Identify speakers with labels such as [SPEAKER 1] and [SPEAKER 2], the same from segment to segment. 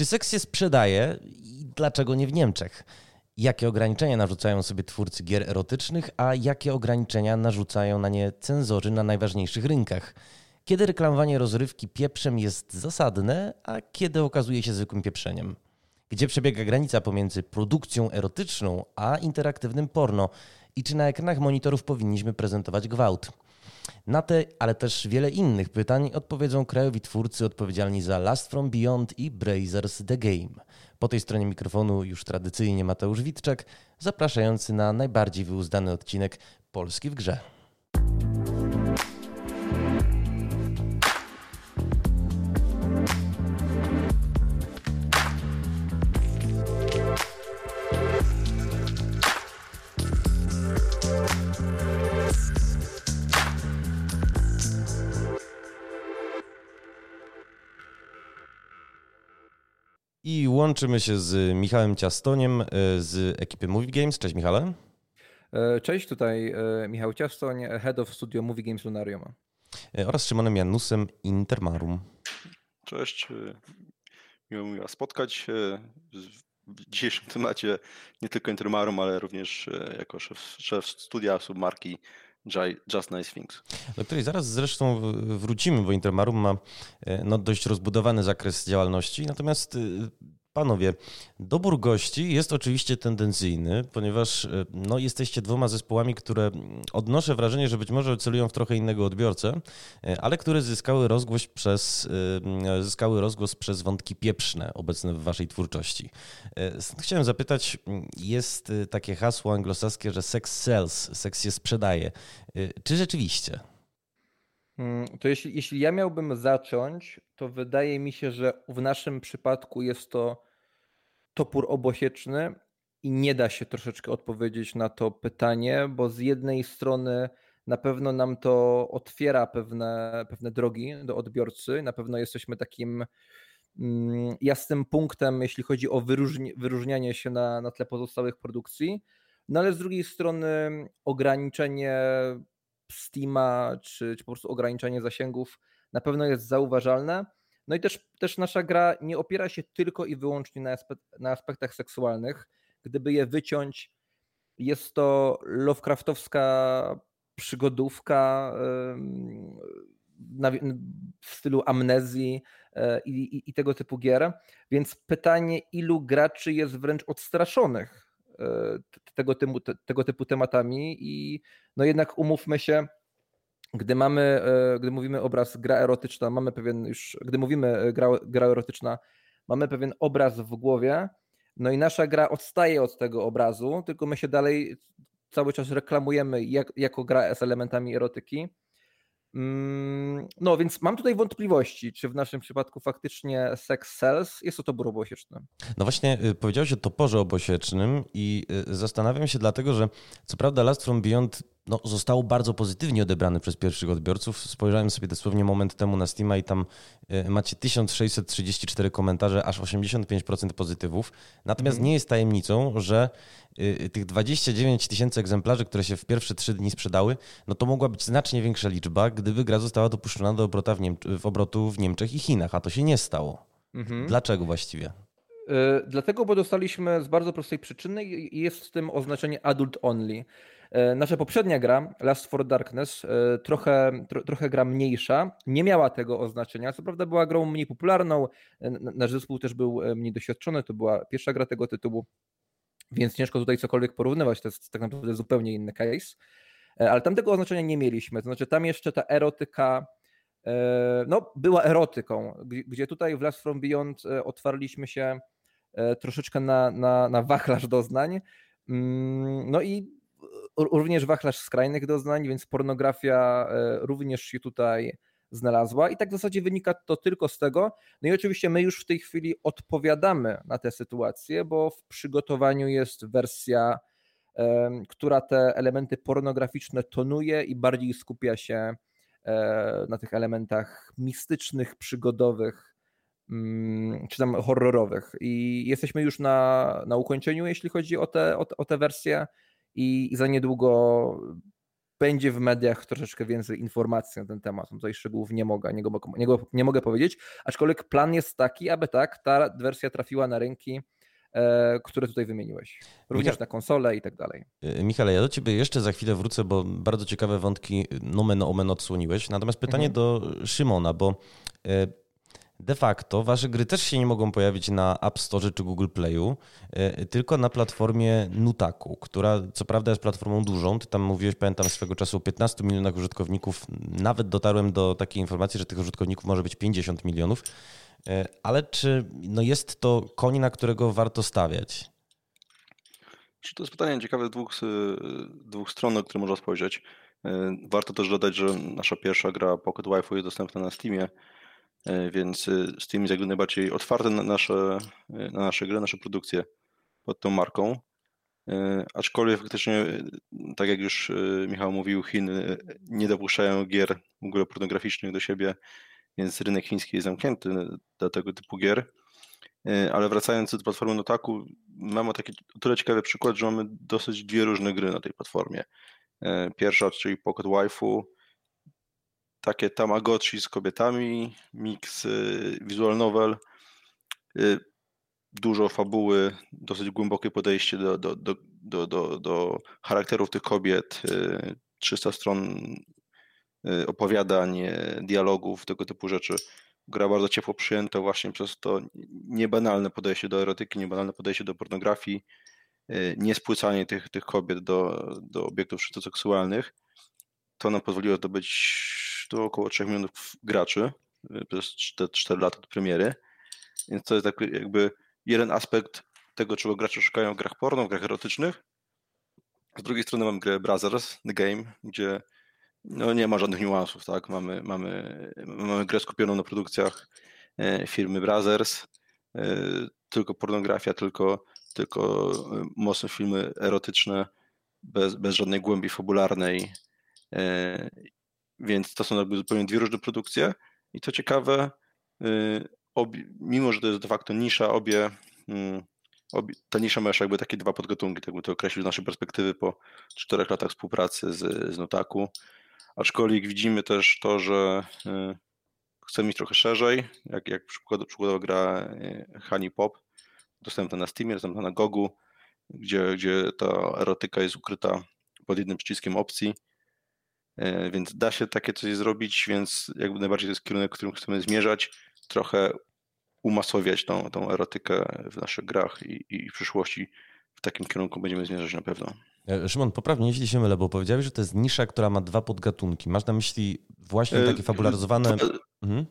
[SPEAKER 1] Czy seks się sprzedaje i dlaczego nie w Niemczech? Jakie ograniczenia narzucają sobie twórcy gier erotycznych, a jakie ograniczenia narzucają na nie cenzorzy na najważniejszych rynkach? Kiedy reklamowanie rozrywki pieprzem jest zasadne, a kiedy okazuje się zwykłym pieprzeniem? Gdzie przebiega granica pomiędzy produkcją erotyczną a interaktywnym porno? I czy na ekranach monitorów powinniśmy prezentować gwałt? Na te, ale też wiele innych pytań odpowiedzą krajowi twórcy odpowiedzialni za Last From Beyond i Brazers The Game. Po tej stronie mikrofonu już tradycyjnie Mateusz Witczak, zapraszający na najbardziej wyuzdany odcinek Polski w grze. I łączymy się z Michałem Ciastoniem e, z ekipy Movie Games. Cześć Michale.
[SPEAKER 2] E, cześć, tutaj e, Michał Ciastoń, Head of Studio Movie Games Lunarium.
[SPEAKER 1] Oraz Szymonem Janusem Intermarum.
[SPEAKER 3] Cześć, miło mi Was spotkać w dzisiejszym temacie nie tylko Intermarum, ale również jako szef, szef studia submarki Just Nice Things.
[SPEAKER 1] Do której zaraz zresztą wrócimy, bo Intermarum ma e, no, dość rozbudowany zakres działalności, natomiast y, Panowie, dobór gości jest oczywiście tendencyjny, ponieważ e, no, jesteście dwoma zespołami, które odnoszę wrażenie, że być może celują w trochę innego odbiorcę, e, ale które zyskały rozgłos przez, e, zyskały rozgłos przez wątki pieprzne obecne w waszej twórczości. Chciałem zapytać, jest takie hasło anglosaskie, że sex sells, seks się sprzedaje. Czy rzeczywiście?
[SPEAKER 2] Hmm, to jeśli, jeśli ja miałbym zacząć, to wydaje mi się, że w naszym przypadku jest to topór obosieczny i nie da się troszeczkę odpowiedzieć na to pytanie, bo z jednej strony na pewno nam to otwiera pewne, pewne drogi do odbiorcy, na pewno jesteśmy takim mm, jasnym punktem, jeśli chodzi o wyróżni, wyróżnianie się na, na tle pozostałych produkcji, no ale z drugiej strony ograniczenie Steama, czy, czy po prostu ograniczenie zasięgów na pewno jest zauważalne. No i też, też nasza gra nie opiera się tylko i wyłącznie na, na aspektach seksualnych. Gdyby je wyciąć, jest to Lovecraftowska przygodówka w stylu amnezji e, i, i, tego typu gier. Więc pytanie, ilu graczy jest wręcz odstraszonych tego typu, tego typu tematami i no jednak umówmy się, gdy mamy, e, gdy mówimy obraz gra erotyczna, mamy pewien już, gdy mówimy e, gra, gra erotyczna, mamy pewien obraz w głowie, no i nasza gra odstaje od tego obrazu, tylko my się dalej cały czas reklamujemy jak, jako gra z elementami erotyki. Mm, no więc mam tutaj wątpliwości, czy w naszym przypadku faktycznie sex sells jest to topór obosieczny.
[SPEAKER 1] No właśnie y, powiedziałeś o toporze obosiecznym i y, zastanawiam się dlatego, że co prawda Last From Beyond no, został bardzo pozytywnie odebrany przez pierwszych odbiorców. Spojrzałem sobie dosłownie moment temu na Steama i tam y, macie 1634 komentarze, aż 85% pozytywów. Natomiast mm. nie jest tajemnicą, że y, tych 29 tysięcy egzemplarzy, które się w pierwsze trzy dni sprzedały, no to mogła być znacznie większa liczba, gdyby gra została dopuszczona do obrota w, Niemczech, w obrotu w Niemczech i Chinach, a to się nie stało. Mhm. Dlaczego właściwie?
[SPEAKER 2] Y, dlatego, bo dostaliśmy z bardzo prostej przyczyny i jest w tym oznaczenie adult only. E, nasza poprzednia gra, Last for Darkness, e, trochę, tro, trochę gra mniejsza, nie miała tego oznaczenia. Co prawda była grą mniej popularną, e, nasz zespół też był mniej doświadczony, to była pierwsza gra tego tytułu, więc ciężko tutaj cokolwiek porównywać, to jest tak naprawdę zupełnie inny case. Ale tam tego oznaczenia nie mieliśmy, to znaczy tam jeszcze ta erotyka no, była erotyką, gdzie tutaj w Last From Beyond otwarliśmy się troszeczkę na, na, na wachlarz doznań. Mm, no i również wachlarz skrajnych doznań, więc pornografia e, również się tutaj znalazła i tak w zasadzie wynika to tylko z tego. No i oczywiście my już w tej chwili odpowiadamy na tę sytuację, bo w przygotowaniu jest wersja, która te elementy pornograficzne tonuje i bardziej skupia się e, na tych elementach mistycznych, przygodowych mm, czy tam horrorowych. I jesteśmy już na, na ukończeniu, jeśli chodzi o te, o, o te wersje i, za niedługo będzie w mediach troszeczkę więcej informacji na ten temat. No tutaj szczegółów nie mogę, nie, nie, nie mogę powiedzieć, aczkolwiek plan jest taki, aby tak, ta wersja trafiła na rynki E, które tutaj wymieniłeś. Również Michał, na konsolę i tak dalej.
[SPEAKER 1] E, Michale, ja do ciebie jeszcze za chwilę wrócę, bo bardzo ciekawe wątki nomen omen odsłoniłeś. Natomiast pytanie mhm. do Szymona, bo e, de facto wasze gry też się nie mogą pojawić na App Store czy Google Playu, tylko na platformie Nutaku, która co prawda jest platformą dużą. Ty tam mówiłeś, pamiętam swego czasu o 15 milionach użytkowników. Nawet dotarłem do takiej informacji, że tych użytkowników może być 50 milionów. E, ale czy no jest to koń, na którego warto stawiać?
[SPEAKER 3] To jest pytanie ciekawe z dwóch, dwóch stron, na które można spojrzeć. E, warto też dodać, że nasza pierwsza gra Pocket Wi-Fi jest dostępna na Steamie, e, więc Steam jest jakby najbardziej otwarty na nasze, na nasze gry, nasze produkcje pod tą marką. Aczkolwiek faktycznie, tak jak już Michał mówił, Chiny nie dopuszczają gier w ogóle pornograficznych do siebie więc rynek chiński jest zamknięty dla tego typu gier. E, ale wracając do platformy Notaku, mamy taki tyle ciekawy przykład, że mamy dosyć dwie różne gry na tej platformie. E, pierwsza, czyli Pocket Waifu, takie Tamagotchi z kobietami, mix e, visual novel, dużo fabuły, dosyć głębokie podejście do, do, do, do, do, do charakterów tych kobiet, 300 stron Y, opowiadań, dialogów, tego typu rzeczy. Gra bardzo ciepło przyjęta właśnie przez to niebanalne podejście do erotyki, niebanalne podejście do pornografii, y, niespłycanie tych, tych kobiet do, do obiektów seksualnych. To nam pozwoliło zdobyć do około 3 milionów graczy y, przez 4, 4 lata od premiery. Więc to jest tak jakby jeden aspekt tego, czego gracze szukają w grach porno, w grach erotycznych. Z drugiej strony mam grę Brothers, The Game, gdzie no nie ma żadnych niuansów, tak? Mamy, mamy, mamy grę skupioną na produkcjach e, firmy Brothers, e, tylko pornografia, tylko, tylko e, mocne filmy erotyczne, bez, bez żadnej głębi fabularnej. Więc to są jakby zupełnie dwie różne produkcje. I co ciekawe, obie, mimo że to jest de facto nisza, obie, mm, obie ta nisza ma jeszcze jakby takie dwa podgatunki, tak by to określił z naszej perspektywy po czterech latach współpracy z, z Notaku. Aczkolwiek widzimy też to, że y, chcemy iść trochę szerzej, jak, jak przykładowo gra y, Honey Pop, dostępna na Steamie, dostępna na Gogu, gdzie, gdzie ta erotyka jest ukryta pod jednym przyciskiem opcji. Y, więc da się takie coś zrobić, więc jakby najbardziej to jest kierunek, w którym chcemy zmierzać, trochę umasowiać tą, tą erotykę w naszych grach i, i w przyszłości w takim kierunku będziemy zmierzać na pewno.
[SPEAKER 1] E, Szymon, poprawnie, jeśli się mylę, bo powiedziałeś, że to jest nisza, która ma dwa podgatunki. Masz na myśli właśnie e, takie fabularyzowane... Mhm.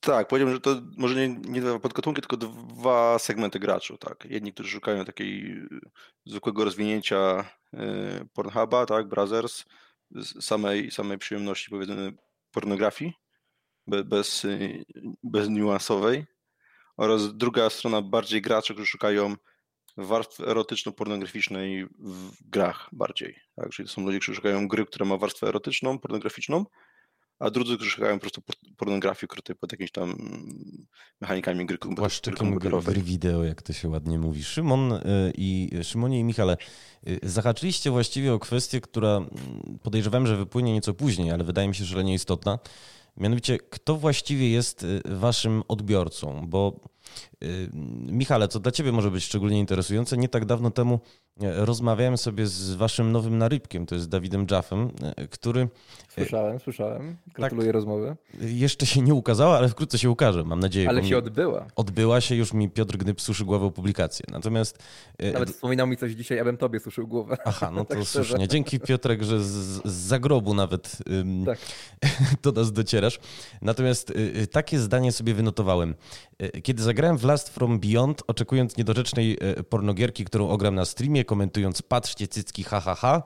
[SPEAKER 3] Tak, powiedziałbym, że to może nie, nie dwa podgatunki, tylko dwa segmenty graczy. Tak. Jedni, którzy szukają takiej e, zwykłego rozwinięcia Pornhuba, tak, Brothers, samej, samej przyjemności, powiedzmy, pornografii, bez, bez niuansowej. Oraz druga strona, bardziej graczy, którzy szukają warstwy erotyczno-pornograficznej w grach bardziej. Tak? Czyli to są ludzie, którzy szukają gry, która ma warstwę erotyczną, pornograficzną, a drudzy, którzy szukają po prostu pornografii ukrytej pod jakimiś tam mechanikami gry
[SPEAKER 1] Płaszczykiem gry, wideo, jak to się ładnie mówi. Szymon y, i Szymonie i Michale, y, zahaczyliście właściwie o kwestię, która mm, podejrzewam, że wypłynie nieco później, ale wydaje mi się, że nieistotna. Mianowicie, kto właściwie jest y, waszym odbiorcą? Bo Michale, co dla Ciebie może być szczególnie interesujące, nie tak dawno temu e, rozmawiałem sobie z Waszym nowym narybkiem, to jest Dawidem Jaffem, e, który...
[SPEAKER 2] E, słyszałem, słyszałem. Gratuluję tak, rozmowy.
[SPEAKER 1] Jeszcze się nie ukazała, ale wkrótce się ukaże, mam nadzieję.
[SPEAKER 2] Ale się odbyła.
[SPEAKER 1] Odbyła się, już mi Piotr Gnyb suszy głowę o publikację. Natomiast...
[SPEAKER 2] Nawet wspominał mi coś dzisiaj, abym Tobie suszył głowę.
[SPEAKER 1] Aha, no to tak słusznie. Dzięki Piotrek, że z, z zagrobu nawet tak. do nas docierasz. Natomiast takie zdanie sobie wynotowałem. Kiedy zagrałem w Last From Beyond, oczekując niedorzecznej e, pornogierki, którą ogram na streamie, komentując patrzcie cycki ha ha ha.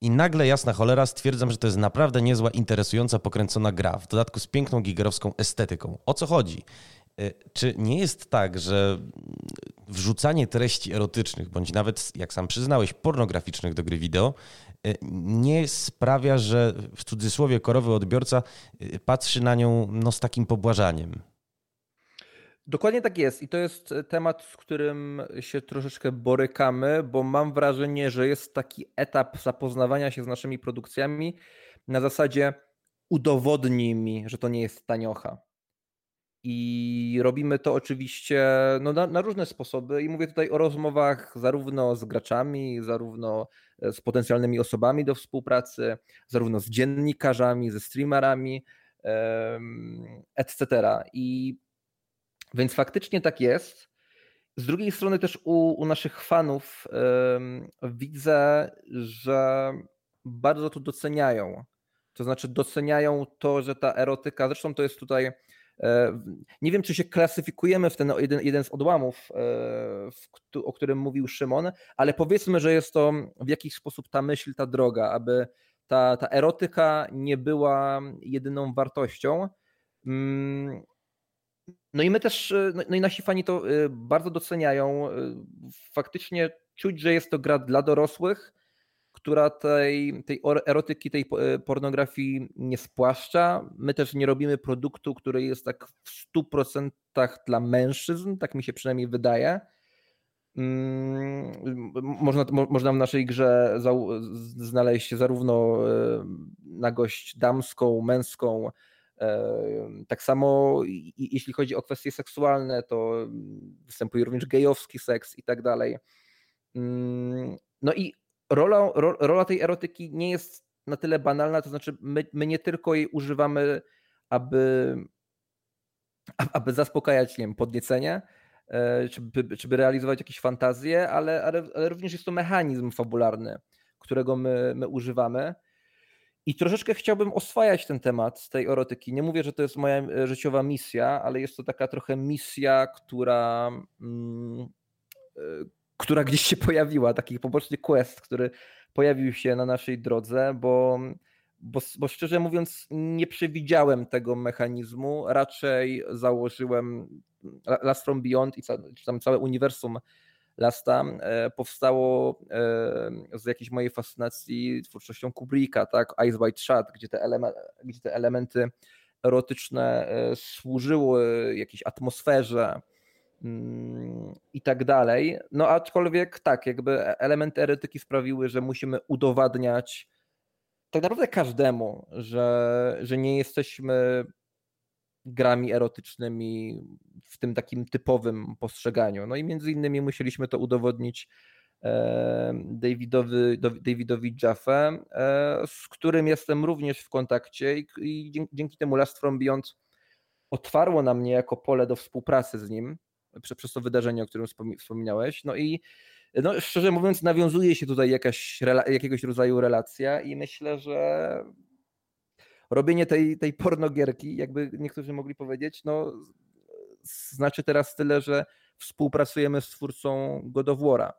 [SPEAKER 1] I nagle jasna cholera stwierdzam, że to jest naprawdę niezła, interesująca, pokręcona gra, w dodatku z piękną gigerowską estetyką. O co chodzi? E, czy nie jest tak, że wrzucanie treści erotycznych, bądź nawet, jak sam przyznałeś, pornograficznych do gry wideo, e, nie sprawia, że w cudzysłowie korowy odbiorca patrzy na nią no, z takim pobłażaniem?
[SPEAKER 2] Dokładnie tak jest i to jest temat, z którym się troszeczkę borykamy, bo mam wrażenie, że jest taki etap zapoznawania się z naszymi produkcjami na zasadzie udowodnij mi, że to nie jest taniocha. I robimy to oczywiście no, na, na, różne sposoby. I mówię tutaj o rozmowach zarówno z graczami, zarówno e, z potencjalnymi osobami do współpracy, zarówno z dziennikarzami, ze streamerami, etc. I więc faktycznie tak jest. Z drugiej strony też u, u naszych fanów widzę, że bardzo to doceniają. To znaczy doceniają to, że ta erotyka, zresztą to jest tutaj E, nie wiem, czy się klasyfikujemy w ten jeden, jeden z odłamów, e, o którym mówił Szymon, ale powiedzmy, że jest to w jakiś sposób ta myśl, ta droga, aby ta, ta erotyka nie była jedyną wartością. No i my też, no, no i nasi fani to e, bardzo doceniają. Faktycznie czuć, że jest to gra dla dorosłych, która tej, tej erotyki, tej e, pornografii nie spłaszcza. My też nie robimy produktu, który jest tak w 100% dla mężczyzn, tak mi się przynajmniej wydaje. Mm, można, można w naszej grze znaleźć zarówno e, nagość damską, męską. E, tak samo jeśli chodzi o kwestie seksualne, to występuje również gejowski seks i tak dalej. Mm, no i rola, rola tej erotyki nie jest na tyle banalna, to znaczy my, my nie tylko jej używamy, aby, aby zaspokajać nie wiem, podniecenie, e, czy by, czy by realizować jakieś fantazje, ale, ale, ale również jest to mechanizm fabularny, którego my, my używamy. I troszeczkę chciałbym oswajać ten temat tej erotyki. Nie mówię, że to jest moja e, życiowa misja, ale jest to taka trochę misja, która, mm, e, która gdzieś się pojawiła, taki poboczny quest, który pojawił się na naszej drodze, bo, bo, bo szczerze mówiąc nie przewidziałem tego mechanizmu, raczej założyłem Last From Beyond i tam całe uniwersum Lasta e, powstało e, z jakiejś mojej fascynacji twórczością Kubricka, tak, Eyes Wide Shut, gdzie te, elementy, gdzie te elementy erotyczne e, służyły jakiejś atmosferze, Mm, i tak dalej. No aczkolwiek tak, jakby elementy erotyki sprawiły, że musimy udowadniać tak naprawdę każdemu, że, że nie jesteśmy grami erotycznymi w tym takim typowym postrzeganiu. No i między innymi musieliśmy to udowodnić e, Davidowi, Davidowi Jaffe, e, z którym jestem również w kontakcie i, dzięki, temu Last From Beyond otwarło na mnie jako pole do współpracy z nim przez, przez to wydarzenie, o którym wspominałeś. No i no, szczerze mówiąc, nawiązuje się tutaj jakaś, jakiegoś rodzaju relacja i myślę, że robienie tej, tej pornogierki, jakby niektórzy mogli powiedzieć, no znaczy teraz tyle, że współpracujemy z twórcą God of War'a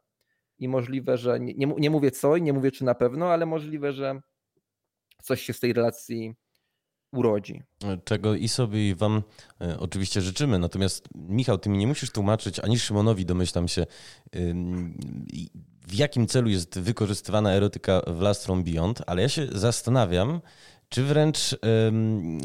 [SPEAKER 2] i możliwe, że nie, nie, nie mówię co i nie mówię czy na pewno, ale możliwe, że coś się z tej relacji urodzi.
[SPEAKER 1] Czego i sobie i wam e, oczywiście życzymy. Natomiast Michał, ty mi nie musisz tłumaczyć, ani Szymonowi domyślam się, w jakim celu jest wykorzystywana erotyka w Last From Beyond, ale ja się zastanawiam, czy wręcz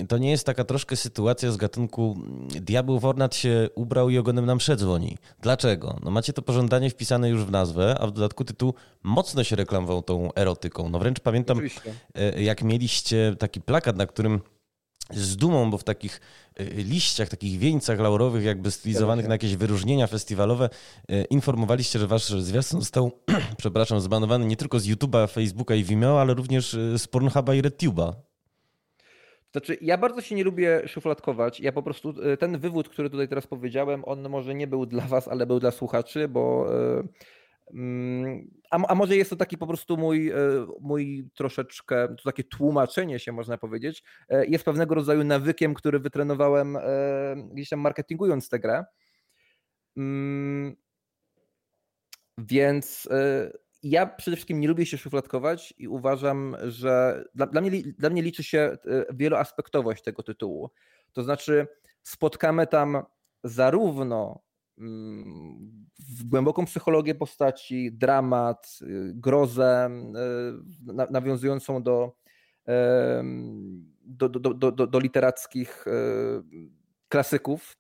[SPEAKER 1] to nie jest taka troszkę sytuacja z gatunku Diabeł Wornat się ubrał i ogonem nam przedzwoni. Dlaczego? No macie to pożądanie wpisane już w nazwę, a w dodatku tytuł mocno się reklamował tą erotyką. No wręcz pamiętam. E, jak mieliście taki plakat, na którym z dumą, bo w takich y, liściach, takich wieńcach laurowych, jakby stylizowanych na jakieś wyróżnienia festiwalowe, y, informowaliście, że wasz zwiastun został, przepraszam, zbanowany nie tylko z YouTube'a, Facebooka i Vimeo, ale również y, z Pornhuba i RedTube'a.
[SPEAKER 2] Znaczy, ja bardzo się nie lubię szufladkować. Ja po prostu ten wywód, który tutaj teraz powiedziałem, on może nie był dla was, ale był dla słuchaczy, bo Mm, a, a, może jest to taki po prostu mój, e, mój troszeczkę, to takie tłumaczenie się można powiedzieć, e, jest pewnego rodzaju nawykiem, który wytrenowałem e, gdzieś tam marketingując tę grę. Mm, więc ja przede wszystkim nie lubię się szufladkować i uważam, że dla, dla, mnie, dla mnie liczy się wieloaspektowość tego tytułu. To znaczy, spotkamy tam zarówno w głęboką psychologię postaci, dramat, y, grozę y, nawiązującą do, do, do, do, do, literackich klasyków.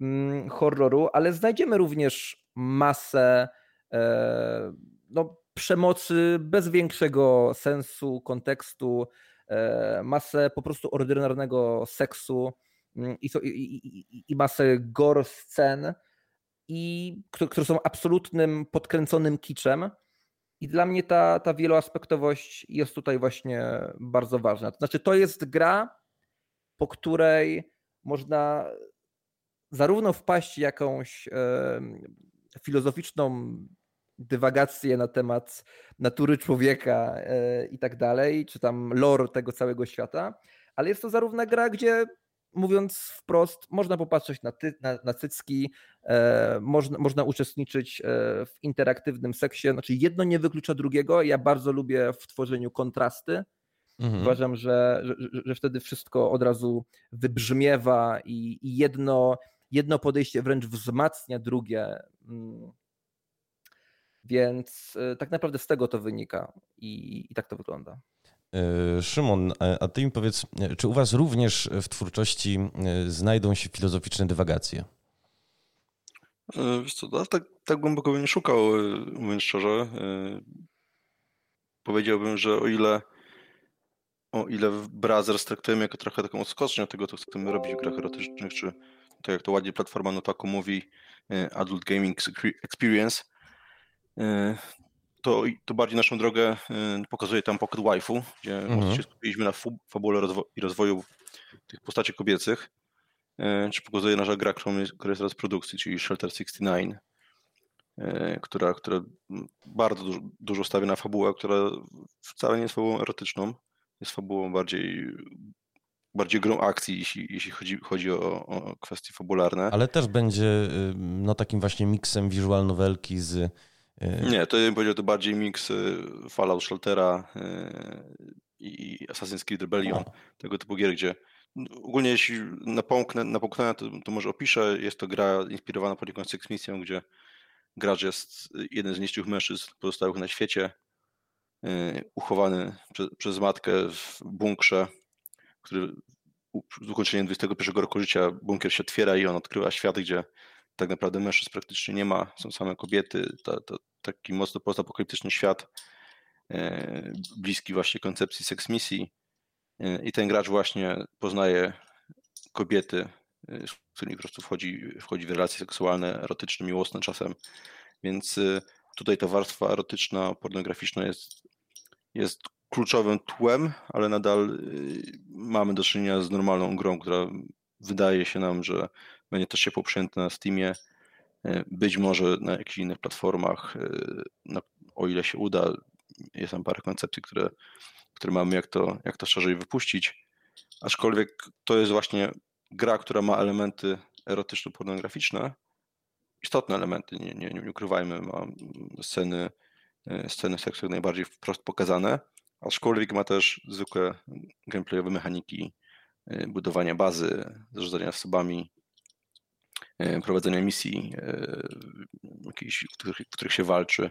[SPEAKER 2] mm, horroru, ale znajdziemy również masę e, no, przemocy bez większego sensu, kontekstu, e, masę po prostu ordynarnego seksu mm, i, i, i, masę gore scen, i, które są absolutnym podkręconym kiczem. I dla mnie ta, ta wieloaspektowość jest tutaj właśnie bardzo ważna. To znaczy, to jest gra, po której można zarówno wpaść jakąś e, filozoficzną dywagację na temat natury człowieka e, i tak dalej, czy tam lore tego całego świata, ale jest to zarówno gra, gdzie mówiąc wprost, można popatrzeć na, ty, na, na cycki, e, można, można uczestniczyć e, w interaktywnym seksie. Znaczy, jedno nie wyklucza drugiego. Ja bardzo lubię w tworzeniu kontrasty. Mhm. Uważam, że, że, że, wtedy wszystko od razu wybrzmiewa i, i jedno, jedno podejście wręcz wzmacnia drugie. Więc e, tak naprawdę z tego to wynika i, i tak to wygląda.
[SPEAKER 1] E, Szymon, a ty mi powiedz, czy u was również w twórczości e, znajdą się filozoficzne dywagacje?
[SPEAKER 3] E, wiesz co, no, tak, tak głęboko bym nie szukał, mówiąc szczerze. Powiedziałbym, że o ile o ile Brothers traktujemy jako trochę taką odskocznię od tego, co chcemy robić w grach erotycznych, czy tak jak to ładnie platforma Notaku mówi, Adult Gaming Experience, to, to bardziej naszą drogę y, pokazuje tam Pocket Waifu, gdzie mhm. się skupiliśmy na fabule rozwo i rozwoju tych postaci kobiecych, y, czy pokazuje nasza gra, która jest, teraz w produkcji, czyli Shelter 69, y, która, która bardzo dużo, dużo stawia na fabułę, która wcale nie jest fabułą erotyczną, jest fabułą bardziej bardziej grą akcji, jeśli, jeśli chodzi, chodzi o, o kwestie fabularne.
[SPEAKER 1] Ale też będzie no, takim właśnie miksem visual novelki z
[SPEAKER 3] nie, to bym powiedział to bardziej miks y, Fallout Sheltera y, i Assassin's Creed Rebellion, o. tego typu gier, gdzie ogólnie jeśli napomknę, napomknę to, to może opiszę, jest to gra inspirowana poniekąd Six Mission, gdzie gracz jest jeden z nielicznych mężczyzn pozostałych na świecie, y, uchowany prze, przez matkę w bunkrze, który z ukończeniem 21 roku życia bunkier się otwiera i on odkrywa świat, gdzie tak naprawdę mężczyzn praktycznie nie ma, są same kobiety, to, to taki mocno postapokaliptyczny świat, e, bliski właśnie koncepcji seks misji. E, i ten gracz właśnie poznaje kobiety, e, z którymi po prostu wchodzi, wchodzi w relacje seksualne, erotyczne, miłosne czasem, więc tutaj ta warstwa erotyczna, pornograficzna jest, jest kluczowym tłem, ale nadal mamy do czynienia z normalną grą, która wydaje się nam, że będzie to się poprzęte na Steamie, być może na jakichś innych platformach, e, o ile się uda. Jest tam parę koncepcji, które, które mamy, jak to, jak to szerzej wypuścić. Aczkolwiek to jest właśnie gra, która ma elementy erotyczno-pornograficzne, istotne elementy, nie, nie, nie ukrywajmy, ma sceny, e, sceny seksu jak najbardziej wprost pokazane, aczkolwiek ma też zwykłe gameplayowe mechaniki budowania bazy, zarządzania osobami, E, prowadzenia misji, e, jakichś, w, których, w których się walczy.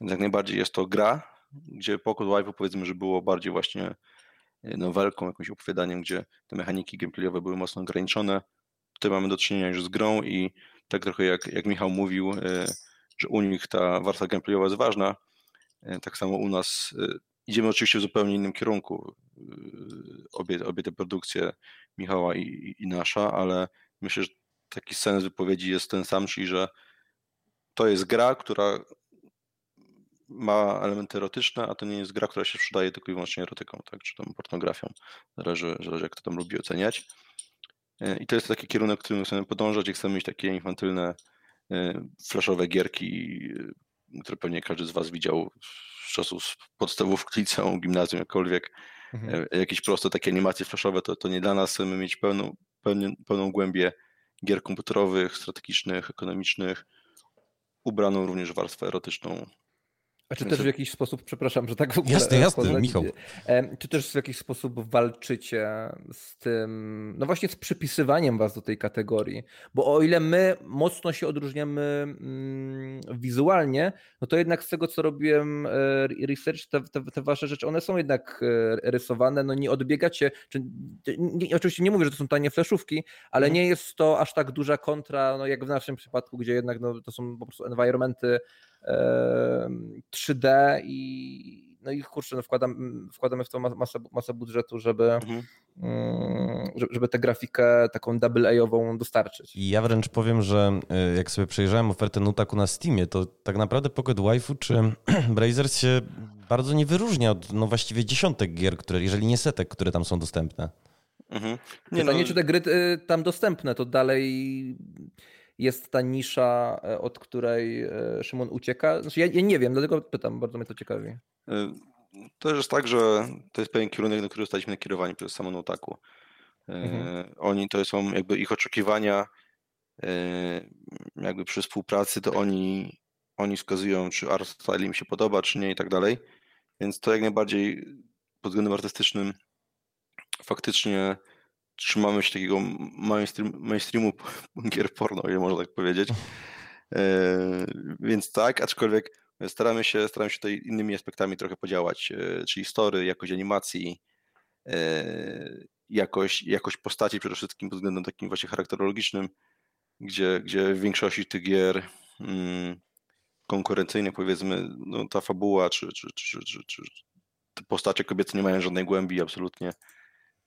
[SPEAKER 3] Więc jak najbardziej jest to gra, gdzie Pocket Wife powiedzmy, że było bardziej właśnie e, nowelką, jakimś opowiadaniem, gdzie te mechaniki gameplayowe były mocno ograniczone. Tutaj mamy do czynienia już z grą i tak trochę jak, jak Michał mówił, że u nich ta warstwa gameplayowa jest ważna, tak samo u nas idziemy oczywiście w zupełnie innym kierunku. Obie, obie te produkcje Michała i, i nasza, ale myślę, że taki sens wypowiedzi jest ten sam, czyli że to jest gra, która ma elementy erotyczne, a to nie jest gra, która się sprzedaje tylko i wyłącznie erotyką, tak, czy tam pornografią. Zależy, zależy jak kto tam lubi oceniać. E, I to jest taki kierunek, którym chcemy podążać, jak chcemy mieć takie infantylne, e, flashowe gierki, e, które pewnie każdy z Was widział z czasów podstawówki, liceum, gimnazjum, jakkolwiek. Mhm. Jakieś proste takie animacje flashowe, to, to nie dla nas. Chcemy mieć pełną, pełną, pełną głębię gier komputerowych, strategicznych, ekonomicznych, ubraną również warstwę erotyczną
[SPEAKER 2] A czy też w jakiś sposób, przepraszam, że tak w ogóle...
[SPEAKER 1] Jasne, jasne, Michał.
[SPEAKER 2] Czy też w jakiś sposób walczycie z tym, no właśnie z przypisywaniem was do tej kategorii? Bo o ile my mocno się odróżniamy mm, wizualnie, no to jednak z tego, co robiłem e, research, te, te, te wasze rzeczy, one są jednak e, rysowane, no nie odbiegacie, czy, nie, oczywiście nie mówię, że to są tanie fleszówki, ale mhm. nie jest to aż tak duża kontra, no jak w naszym przypadku, gdzie jednak no, to są po prostu environmenty 3D i no i kurczę, no wkładam, wkładamy w to masę, masę budżetu, żeby, mhm. Mm, żeby tę grafikę taką double A-ową dostarczyć.
[SPEAKER 1] I ja wręcz powiem, że y, jak sobie przejrzałem ofertę Nutaku na Steamie, to tak naprawdę Pocket Waifu czy Brazers się bardzo nie wyróżnia od no właściwie dziesiątek gier, które, jeżeli nie setek, które tam są dostępne.
[SPEAKER 2] Mhm. Nie, no, nie czy te gry y, tam dostępne, to dalej jest ta nisza, e, od której e, Szymon ucieka? Znaczy ja, ja, nie wiem, dlatego pytam, bardzo mnie to ciekawi.
[SPEAKER 3] E, to jest tak, że to jest pewien kierunek, na który zostaliśmy nakierowani przez samą Otaku. Mhm. Oni, to są jakby ich oczekiwania, jakby przy współpracy, to oni, oni wskazują, czy art style im się podoba, czy nie i tak dalej. Więc to jak najbardziej pod względem artystycznym faktycznie trzymamy się takiego mainstream, mainstreamu gier porno, ile można tak powiedzieć. E, więc tak, aczkolwiek staramy się, staramy się tutaj innymi aspektami trochę podziałać, e, czyli story, jakość animacji, e, jakość, jakość postaci przede wszystkim pod względem takim właśnie charakterologicznym, gdzie, gdzie w większości tych gier mm, konkurencyjnych powiedzmy, no, ta fabuła czy, czy, czy, czy, czy te postacie kobiece nie mają żadnej głębi absolutnie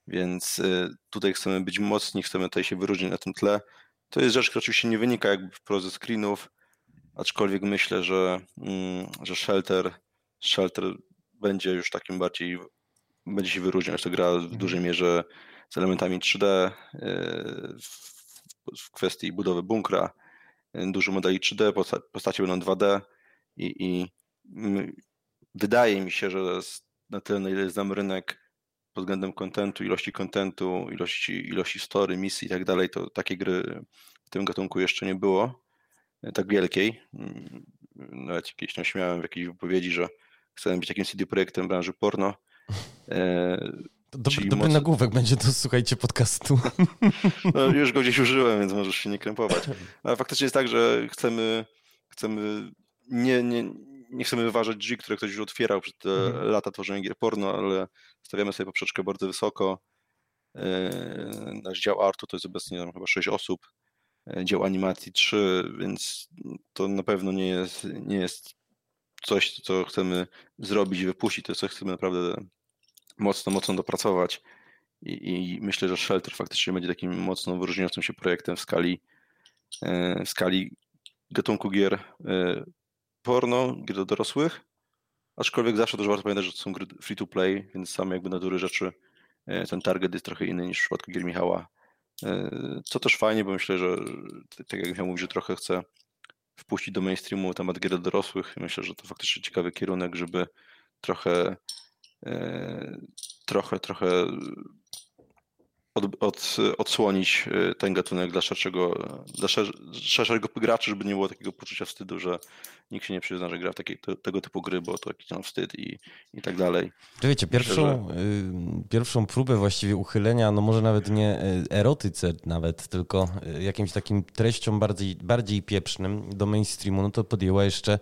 [SPEAKER 3] więc y, tutaj chcemy być mocni, chcemy tutaj się wyróżnić na tym tle. To jest rzecz, która oczywiście nie wynika jakby wprost ze screenów, aczkolwiek myślę, że, mm, że Shelter, Shelter będzie już takim bardziej, będzie się wyróżniał. Jest to gra w mhm. dużej mierze z elementami 3D y, w kwestii budowy bunkra, y, dużo modeli 3D, postacie będą 2D i, i wydaje mi się, że na tyle, na ile znam rynek, pod względem kontentu, ilości kontentu, ilości, ilości story, misji i tak dalej, to takiej gry w tym gatunku jeszcze nie było, e, tak wielkiej. Mm, nawet kiedyś tam śmiałem w jakiejś wypowiedzi, że chcę być takim CD projektem branży porno.
[SPEAKER 1] E, dobry, dobry moc... nagłówek będzie to, słuchajcie, podcastu.
[SPEAKER 3] No, już go gdzieś użyłem, więc możesz się nie krępować. Ale faktycznie jest tak, że chcemy, chcemy nie, nie, nie chcemy wyważać drzwi, które ktoś już otwierał przez te mhm. lata tworzenia gier porno, ale stawiamy sobie poprzeczkę bardzo wysoko. E, nasz dział artu to jest obecnie tam chyba 6 osób, e, dział animacji 3, więc to na pewno nie jest, nie jest coś, co chcemy zrobić i wypuścić, to jest coś, co chcemy naprawdę mocno, mocno dopracować. I, I, myślę, że Shelter faktycznie będzie takim mocno wyróżniającym się projektem w skali, e, w skali gatunku gier porno, gry do dorosłych, aczkolwiek zawsze też warto pamiętać, że to są gry free to play, więc sam jakby natury rzeczy e, ten target jest trochę inny niż w przypadku gier Michała. E, co też fajnie, bo myślę, że tak jak Michał mówi, że trochę chce wpuścić do mainstreamu temat gier do dorosłych. Myślę, że to faktycznie ciekawy kierunek, żeby trochę e, trochę, trochę od, od, odsłonić y, ten gatunek dla szerszego, dla szerszego graczy, żeby nie było takiego poczucia wstydu, że nikt się nie przyzna, że gra w takie, te, tego typu gry, bo to jakiś tam wstyd i, i tak dalej.
[SPEAKER 1] Czy wiecie, pierwszą, Myślę, że... Y, pierwszą próbę właściwie uchylenia, no może nawet nie y, erotyce nawet, tylko jakimś takim treścią bardziej, bardziej pieprznym do mainstreamu, no to podjęła jeszcze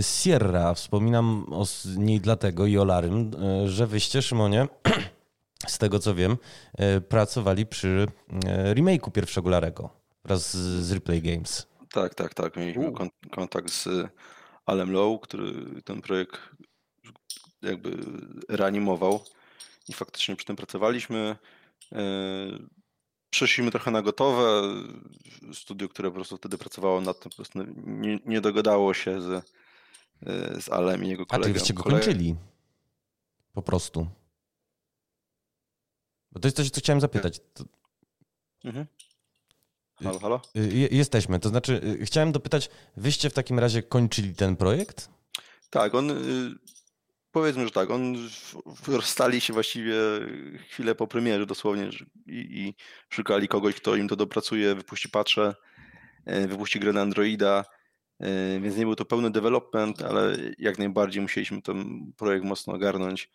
[SPEAKER 1] Sierra. Wspominam o niej dlatego i o Larym, że wyście, Szymonie, z tego co wiem, e, pracowali przy e, remake'u pierwszego Larego wraz z Replay Games.
[SPEAKER 3] Tak, tak, tak. Mieliśmy kontakt z Alem Low, który ten projekt jakby reanimował i faktycznie przy tym pracowaliśmy. E, przeszliśmy trochę na gotowe. Studio, które po prostu wtedy pracowało nad tym, po prostu nie, nie dogadało się z, z Alem i jego kolegą. A
[SPEAKER 1] ty go kończyli? Po prostu. Bo to jest coś, co chciałem zapytać. To... Mhm.
[SPEAKER 3] Halo, halo?
[SPEAKER 1] Y, y, jesteśmy. To znaczy, y, chciałem dopytać, wyście w takim razie kończyli ten projekt?
[SPEAKER 3] Tak, on, powiedzmy, że tak, on rozstali się właściwie chwilę po premierze dosłownie i, i szukali kogoś, kto im to dopracuje, wypuści patche, wypuści grę na Androida więc nie był to pełny development, ale jak najbardziej musieliśmy ten projekt mocno ogarnąć,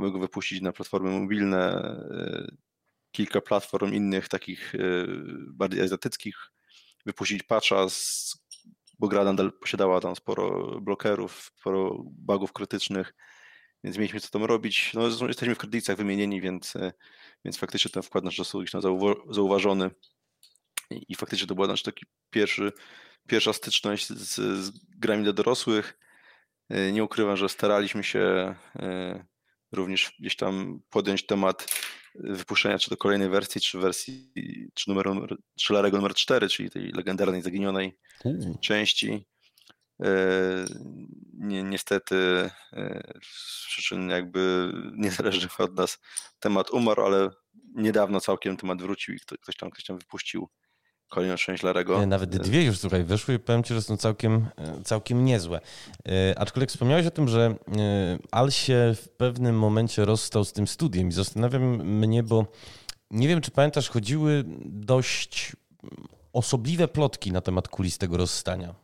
[SPEAKER 3] aby go wypuścić na platformy mobilne, kilka platform innych takich bardziej azjatyckich, wypuścić patcha, bo gra nadal posiadała tam sporo blokerów, sporo bugów krytycznych, więc mieliśmy co tam robić. No, jesteśmy w kredytach wymienieni, więc, więc faktycznie ten wkład nasz został gdzieś tam zauważony i, faktycznie to była nasz taki pierwszy, pierwsza styczność z, z grami dla dorosłych. Nie ukrywam, że staraliśmy się e, również gdzieś tam podjąć temat wypuszczenia czy do kolejnej wersji, czy wersji, czy numeru, czy Larego numer 4, czyli tej legendarnej, zaginionej części. E, ni niestety e, z przyczyn jakby niezależnych od nas temat umarł, ale niedawno całkiem temat wrócił i ktoś tam, ktoś tam wypuścił kolejną część Larego.
[SPEAKER 1] Nawet dwie już tutaj wyszły i powiem Ci, że są całkiem, całkiem niezłe. E, aczkolwiek wspomniałeś o tym, że Al się w pewnym momencie rozstał z tym studiem i zastanawiam mnie, bo nie wiem, czy pamiętasz, chodziły dość osobliwe plotki na temat kulis tego rozstania.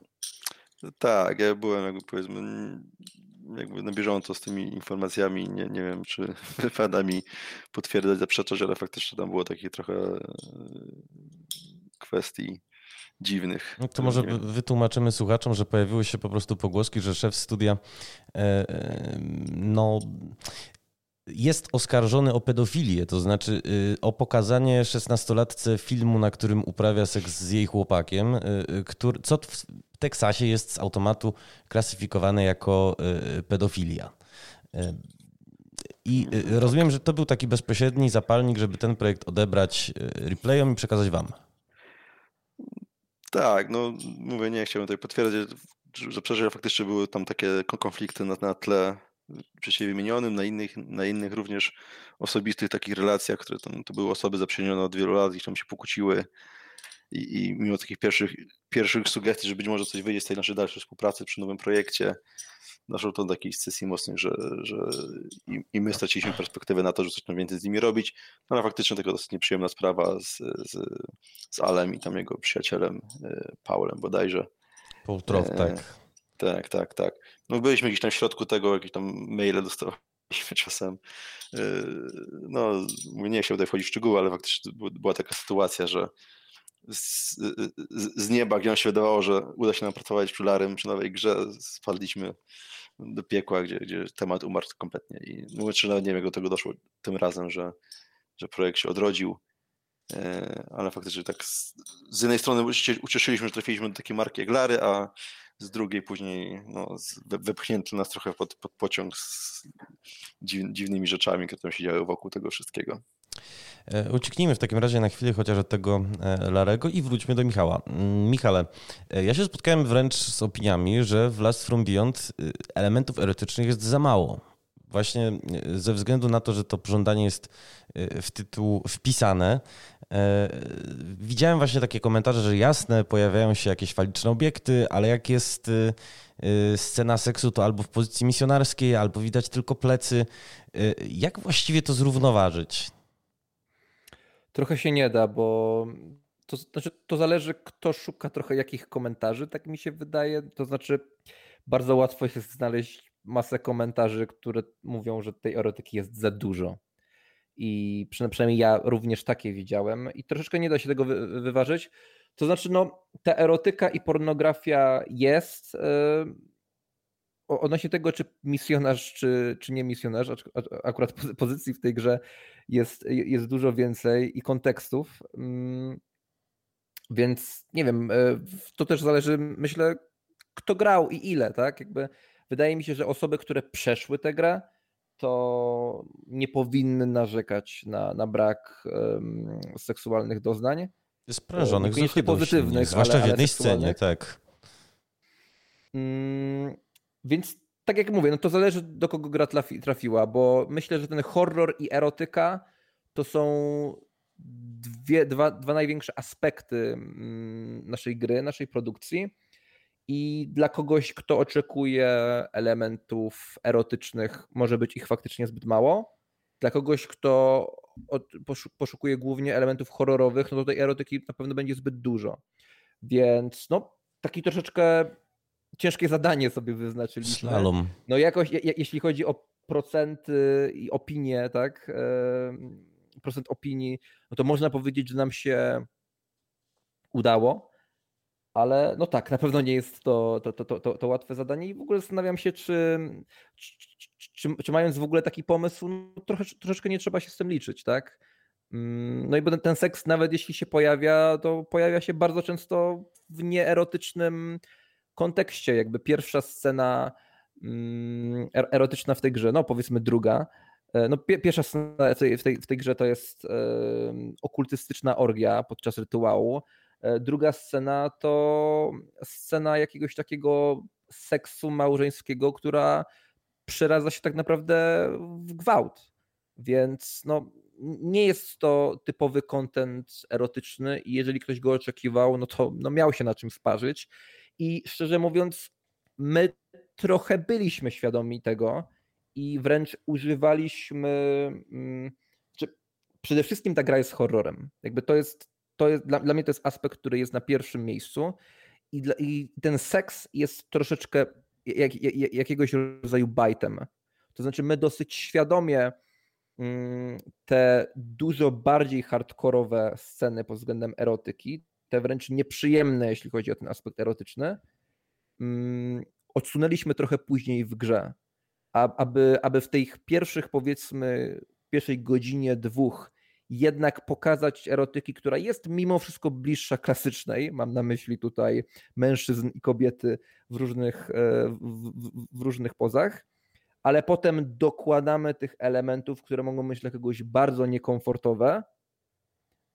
[SPEAKER 3] Tak, ja byłem jakby powiedzmy jakby na bieżąco z tymi informacjami. Nie, nie wiem, czy wypada mi potwierdzać, zaprzeczać, ale faktycznie tam było takich trochę e, kwestii dziwnych.
[SPEAKER 1] No to może wytłumaczymy słuchaczom, że pojawiły się po prostu pogłoski, że szef studia e, e, no jest oskarżony o pedofilię, to znaczy y, o pokazanie szesnastolatce filmu, na którym uprawia seks z jej chłopakiem, y, y, który, co w Teksasie jest z automatu klasyfikowane jako pedofilia. I rozumiem, że to był taki bezpośredni zapalnik, żeby ten projekt odebrać replayom i przekazać wam.
[SPEAKER 3] Tak, no mówię, nie chciałbym tutaj potwierdzić, że przecież faktycznie były tam takie konflikty na, na tle wcześniej wymienionym, na innych, na innych również osobistych takich relacjach, które tam, to były osoby zaprzyjaźnione od wielu lat i tam się pokłóciły i, i mimo takich pierwszych, pierwszych sugestii, że być może coś wyjdzie z tej naszej dalszej współpracy przy nowym projekcie, doszło to do jakiejś sesji mocnych, że, że i, i, my straciliśmy perspektywę na to, że coś więcej z nimi robić, no ale faktycznie tego dosyć nieprzyjemna sprawa z, z, z Alem i tam jego przyjacielem e, Paulem bodajże.
[SPEAKER 1] Paul Troth, tak. E,
[SPEAKER 3] tak, tak, tak. No byliśmy gdzieś tam w środku tego, jakieś tam maile dostawaliśmy czasem. E, no, nie chciałbym tutaj wchodzić w szczegóły, ale faktycznie była taka sytuacja, że z, z, nieba, gdzie nam się wydawało, że uda się nam pracować przy Larym, przy nowej grze, spadliśmy do piekła, gdzie, gdzie temat umarł kompletnie. I mówię, czy nawet nie wiem, jak do tego doszło tym razem, że, że projekt się odrodził. E, ale faktycznie tak z, z jednej strony ucieszyliśmy, że trafiliśmy do takiej marki jak Lary, a z drugiej później no, wepchnięto nas trochę pod, pod pociąg z dziwnymi rzeczami, które tam się działy wokół tego wszystkiego.
[SPEAKER 1] E, ucieknijmy w takim razie na chwilę chociaż od tego e, Larego i wróćmy do Michała. Mm, Michale, e, ja się spotkałem wręcz z opiniami, że w Last From Beyond elementów erotycznych jest za mało. Właśnie ze względu na to, że to pożądanie jest w tytuł wpisane. Widziałem właśnie takie komentarze, że jasne, pojawiają się jakieś faliczne obiekty, ale jak jest scena seksu, to albo w pozycji misjonarskiej, albo widać tylko plecy. Jak właściwie to zrównoważyć?
[SPEAKER 2] Trochę się nie da, bo to, znaczy, to zależy, kto szuka trochę jakich komentarzy, tak mi się wydaje. To znaczy, bardzo łatwo jest znaleźć masę komentarzy, które mówią, że tej erotyki jest za dużo. I przynajmniej ja również takie widziałem, i troszeczkę nie da się tego wy wyważyć. To znaczy, no, ta erotyka i pornografia jest. Yy, odnośnie tego, czy misjonarz, czy, czy nie misjonarz, akurat pozycji w tej grze jest, jest dużo więcej i kontekstów. Mm, więc nie wiem, e, to też zależy, myślę, kto grał i ile, tak? Jakby wydaje mi się, że osoby, które przeszły tę grę, to nie powinny narzekać na, na brak um, seksualnych doznań.
[SPEAKER 1] Sprężonych, z pozytywnych. Zwłaszcza w jednej scenie, tak.
[SPEAKER 2] Mm, więc tak jak mówię, no to zależy do kogo gra trafi, trafiła, bo myślę, że ten horror i erotyka to są dwie, dwa, dwa największe aspekty mm, naszej gry, naszej produkcji. I dla kogoś, kto oczekuje elementów erotycznych, może być ich faktycznie zbyt mało. Dla kogoś, kto poszukuje głównie elementów horrorowych, no to tej erotyki na pewno będzie zbyt dużo. Więc no, taki troszeczkę ciężkie zadanie sobie wyznaczyliśmy.
[SPEAKER 1] Slalom.
[SPEAKER 2] No jakoś, je, jeśli chodzi o procenty i opinie, tak, procent opinii, no to można powiedzieć, że nam się udało, ale no tak, na pewno nie jest to, to, to, to, to łatwe zadanie i w ogóle zastanawiam się, czy, czy, czy, czy mając w ogóle taki pomysł, no trochę, troszeczkę nie trzeba się z tym liczyć, tak? Mm, no i bo ten seks, nawet jeśli się pojawia, to pojawia się bardzo często w nieerotycznym kontekście. Jakby pierwsza scena mm, er, erotyczna w tej grze, no powiedzmy druga. E, no, pierwsza scena w tej, w tej grze to jest okultystyczna orgia podczas rytuału. E, druga scena to scena jakiegoś takiego seksu małżeńskiego, która przeradza się tak naprawdę w gwałt. Więc no, nie jest to typowy content erotyczny i jeżeli ktoś go oczekiwał, no to no miał się na czym sparzyć. I szczerze mówiąc, my trochę byliśmy świadomi tego i wręcz używaliśmy. Mm, przede wszystkim ta gra jest horrorem. Jakby to jest, to jest dla, dla mnie to jest aspekt, który jest na pierwszym miejscu. I, dla, i ten seks jest troszeczkę jak, jak, jakiegoś rodzaju bajtem. To znaczy, my dosyć świadomie mm, te dużo bardziej hardkorowe sceny pod względem erotyki, te wręcz nieprzyjemne, jeśli chodzi o ten aspekt erotyczny, mm, odsunęliśmy trochę później w grze, aby, aby w tych pierwszych, powiedzmy, pierwszej godzinie, dwóch, jednak pokazać erotyki, która jest mimo wszystko bliższa klasycznej. Mam na myśli tutaj mężczyzn i kobiety w różnych, e, w, w, w różnych pozach, ale potem dokładamy tych elementów, które mogą być dla kogoś bardzo niekomfortowe,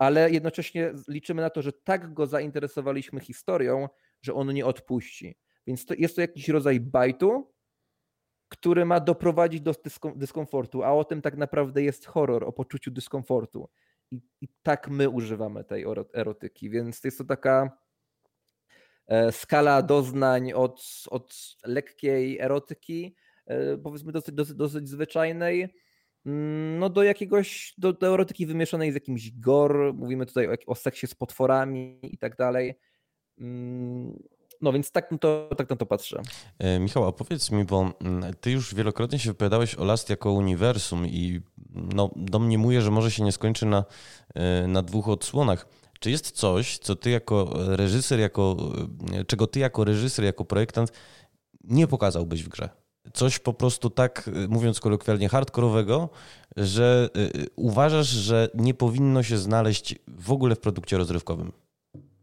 [SPEAKER 2] ale jednocześnie liczymy na to, że tak go zainteresowaliśmy historią, że on nie odpuści. Więc to jest to jakiś rodzaj bajtu, który ma doprowadzić do dyskomfortu, a o tym tak naprawdę jest horror, o poczuciu dyskomfortu. I, i tak my używamy tej erotyki, więc jest to taka e, skala doznań od, od lekkiej erotyki, e, powiedzmy dosyć, dosyć, dosyć zwyczajnej, no do jakiegoś, do, do erotyki wymieszanej z jakimś gore, mówimy tutaj o, o seksie z potworami i tak dalej. Mm, no więc tak, to, tak na to patrzę.
[SPEAKER 1] E, Michał, a powiedz mi, bo mm, ty już wielokrotnie się wypowiadałeś o Last jako uniwersum i no, domniemuję, że może się nie skończy na, e, na dwóch odsłonach. Czy jest coś, co ty jako reżyser, jako, e, czego ty jako reżyser, jako projektant nie pokazałbyś w grze? Coś po prostu tak, mówiąc kolokwialnie, hardkorowego, że uważasz, że nie powinno się znaleźć w ogóle w produkcie rozrywkowym?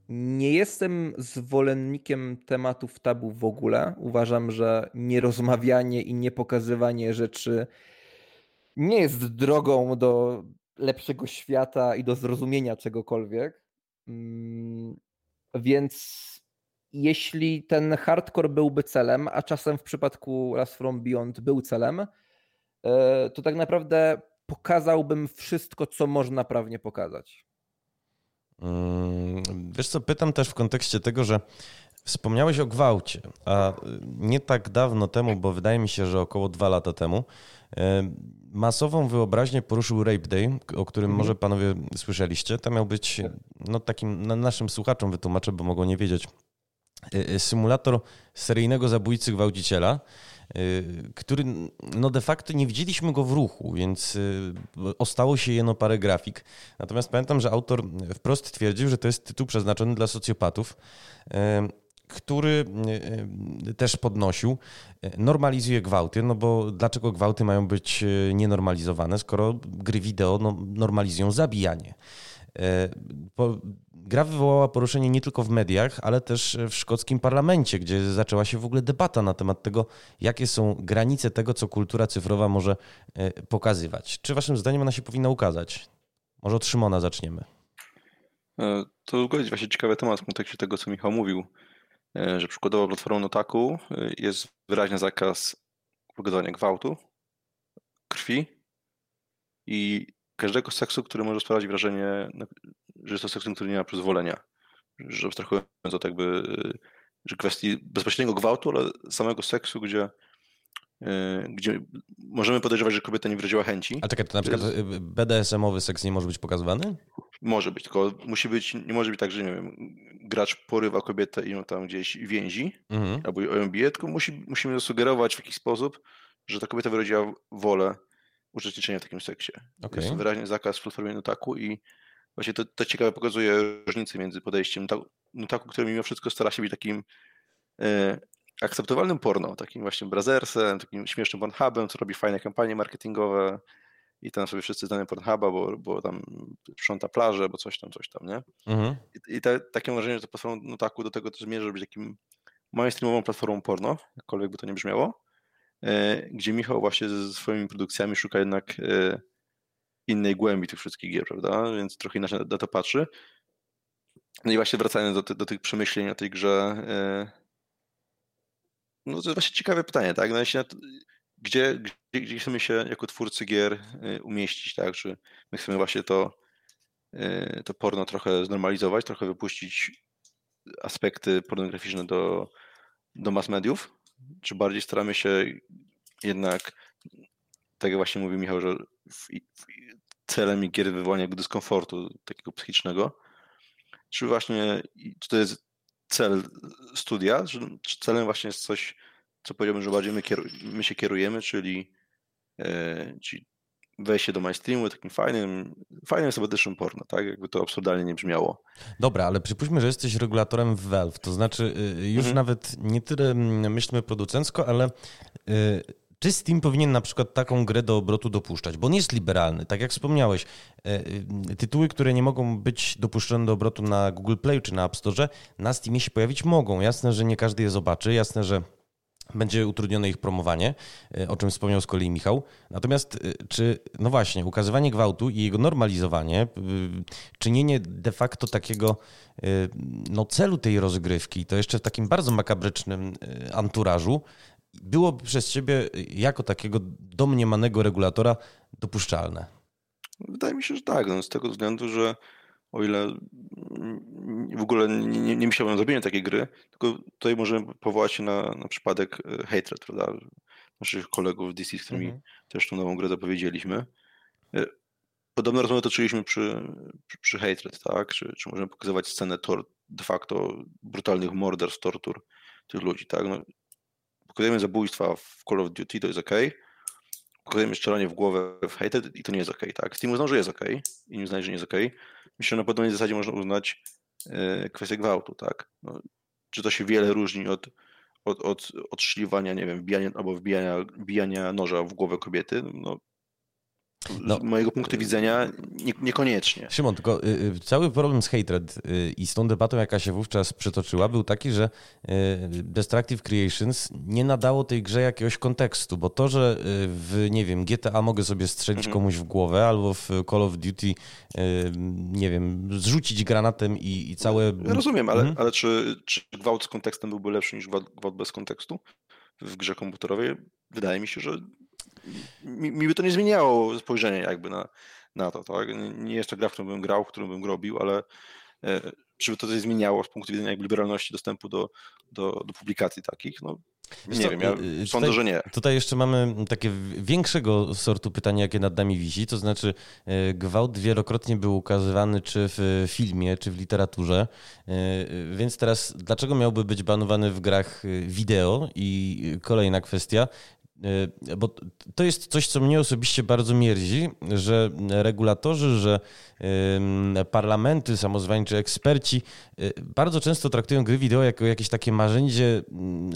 [SPEAKER 2] Nie jestem zwolennikiem tematów tabu w ogóle. Uważam, że nierozmawianie i niepokazywanie rzeczy nie jest drogą do lepszego świata i do zrozumienia czegokolwiek. Mm, więc jeśli ten hardcore byłby celem, a czasem w przypadku Last From Beyond był celem, e, to tak naprawdę pokazałbym wszystko, co można prawnie pokazać.
[SPEAKER 1] Mm, wiesz co, pytam też w kontekście tego, że wspomniałeś o gwałcie, a nie tak dawno temu, bo wydaje mi się, że około dwa lata temu, e, masową wyobraźnię poruszył Rape Day, o którym mhm. może panowie słyszeliście. To miał być, no takim naszym słuchaczom wytłumaczę, bo mogą nie wiedzieć, symulator seryjnego zabójcy gwałciciela, Y, który no de facto nie widzieliśmy go w ruchu, więc y, ostało się jeno parę grafik. Natomiast pamiętam, że autor wprost twierdził, że to jest tytuł przeznaczony dla socjopatów y, który też podnosił, normalizuje gwałty, no bo dlaczego gwałty mają być nienormalizowane, skoro gry wideo no, normalizują zabijanie. Gra wywołała poruszenie nie tylko w mediach, ale też w szkockim parlamencie, gdzie zaczęła się w ogóle debata na temat tego, jakie są granice tego, co kultura cyfrowa może e, pokazywać. Czy waszym zdaniem ona się powinna ukazać? Może od Szymona zaczniemy.
[SPEAKER 3] E, to jest właśnie ciekawy temat w kontekście tego, co Michał mówił, e, że przykładowo platformą Notaku jest wyraźny zakaz pokazywania gwałtu, krwi i każdego seksu, który może sprawiać wrażenie, że jest to seksem, który nie ma przyzwolenia. Że abstrahując od jakby że kwestii bezpośredniego gwałtu, ale samego seksu, gdzie, e, gdzie możemy podejrzewać, że kobieta nie wyraziła chęci.
[SPEAKER 1] A czekaj, to na przykład BDSM-owy seks nie może być pokazywany?
[SPEAKER 3] Może być, tylko musi być, nie może być tak, że nie wiem, gracz porywa kobietę i ją tam gdzieś więzi, mhm. albo ją bije, tylko musi, musimy zasugerować w jakiś sposób, że ta kobieta wyraziła wolę uczestniczenia w takim seksie. Okay. Jest wyraźny zakaz w platformie Nutaku i właśnie to, to ciekawe pokazuje różnicę między podejściem Nutaku, który mimo wszystko stara się być takim e, akceptowalnym porno, takim właśnie brazersem, takim śmiesznym Pornhubem, co robi fajne kampanie marketingowe i tam sobie wszyscy znamy Pornhuba, bo, bo tam sprząta plażę, bo coś tam, coś tam, nie? Mhm. I, i te, takie wrażenie, że to platforma Nutaku do tego też zmierza, żeby być takim mainstreamową platformą porno, jakkolwiek by to nie brzmiało, e, gdzie Michał właśnie ze swoimi produkcjami szuka jednak e, innej głębi tych wszystkich gier, prawda? Więc trochę inaczej na to patrzy. No i właśnie wracając do, ty, do tych przemyśleń o tej grze, e, no to jest właśnie ciekawe pytanie, tak? No, gdzie, gdzie, gdzie chcemy się jako twórcy gier umieścić, tak? Czy my chcemy właśnie to, to porno trochę znormalizować, trochę wypuścić aspekty pornograficzne do, do mass mediów, czy bardziej staramy się jednak, tak jak właśnie mówił Michał, że w, w, celem gier wywołania dyskomfortu takiego psychicznego, czy właśnie, czy to jest cel studia, czy, czy celem właśnie jest coś, co powiedziałbym, że bardziej my, my się kierujemy, czyli, e, czyli wejście do mainstreamu takim fajnym, fajnym sobotycznym porno, tak? Jakby to absurdalnie nie brzmiało.
[SPEAKER 1] Dobra, ale przypuśćmy, że jesteś regulatorem w Valve, to znaczy y, już mhm. nawet nie tyle mm, myślmy producencko, ale y, czy Steam powinien na przykład taką grę do obrotu dopuszczać? Bo on jest liberalny, tak jak wspomniałeś. Y, tytuły, które nie mogą być dopuszczone do obrotu na Google Play czy na App Store, na Steamie się pojawić mogą. Jasne, że nie każdy je zobaczy, jasne, że będzie utrudnione ich promowanie, e, o czym wspomniał z kolei Michał. Natomiast e, czy, no właśnie, ukazywanie gwałtu i jego normalizowanie, czynienie de facto takiego e, no, celu tej rozgrywki, to jeszcze w takim bardzo makabrycznym anturażu, byłoby przez ciebie jako takiego domniemanego regulatora dopuszczalne?
[SPEAKER 3] Wydaje mi się, że tak, no, z tego względu, że o ile w ogóle nie, nie, nie myślałem o zrobieniu takiej gry, tylko tutaj możemy powołać się na, na przypadek e, Hatred, prawda? Naszych kolegów w DC, z którymi mhm. też tą nową grę zapowiedzieliśmy. E, podobno rozmowę toczyliśmy przy, przy, przy Hatred, tak? Czy, czy możemy pokazywać scenę tor, de facto brutalnych morderstw, tortur tych ludzi, tak? No, pokazujemy zabójstwa w Call of Duty, to jest ok, pokazujemy strzelanie w głowę w Hated i to nie jest ok, tak? Steam uznał, że jest ok, inni uznają, że nie jest ok. Myślę, że na podobnej zasadzie można uznać e, kwestię gwałtu, tak? No, czy to się wiele różni od, od, od, od szliwania, nie wiem, wbijania albo wbijania, wbijania noża w głowę kobiety? No, no, z mojego punktu widzenia nie, niekoniecznie.
[SPEAKER 1] Szymon, tylko y, y, cały problem z Hatred y, i z tą debatą, jaka się wówczas przytoczyła, był taki, że y, Destructive Creations nie nadało tej grze jakiegoś kontekstu, bo to, że y, w, nie wiem, GTA mogę sobie strzelić mhm. komuś w głowę albo w Call of Duty, y, nie wiem, zrzucić granatem i, i całe...
[SPEAKER 3] Rozumiem, ale, mhm. ale czy, czy gwałt z kontekstem byłby lepszy niż gwałt, gwałt bez kontekstu w grze komputerowej? Wydaje mi się, że mi, mi by to nie zmieniało spojrzenia jakby na, na to, tak? Nie jest to gra, w którą bym grał, w którą bym robił, ale e, czy by to coś zmieniało z punktu widzenia jakby liberalności dostępu do, do, do publikacji takich? No, nie co, wiem, ja y, y, sądzę,
[SPEAKER 1] tutaj,
[SPEAKER 3] że nie.
[SPEAKER 1] Tutaj jeszcze mamy takie większego sortu pytania, jakie nad nami wisi, to znaczy e, gwałt wielokrotnie był ukazywany czy w filmie, czy w literaturze, e, więc teraz dlaczego miałby być banowany w grach wideo? I kolejna kwestia, E, bo to jest coś, co mnie osobiście bardzo mierzi, że regulatorzy, że parlamenty, samozwańczy eksperci e, bardzo często traktują gry wideo jako jakieś takie narzędzie,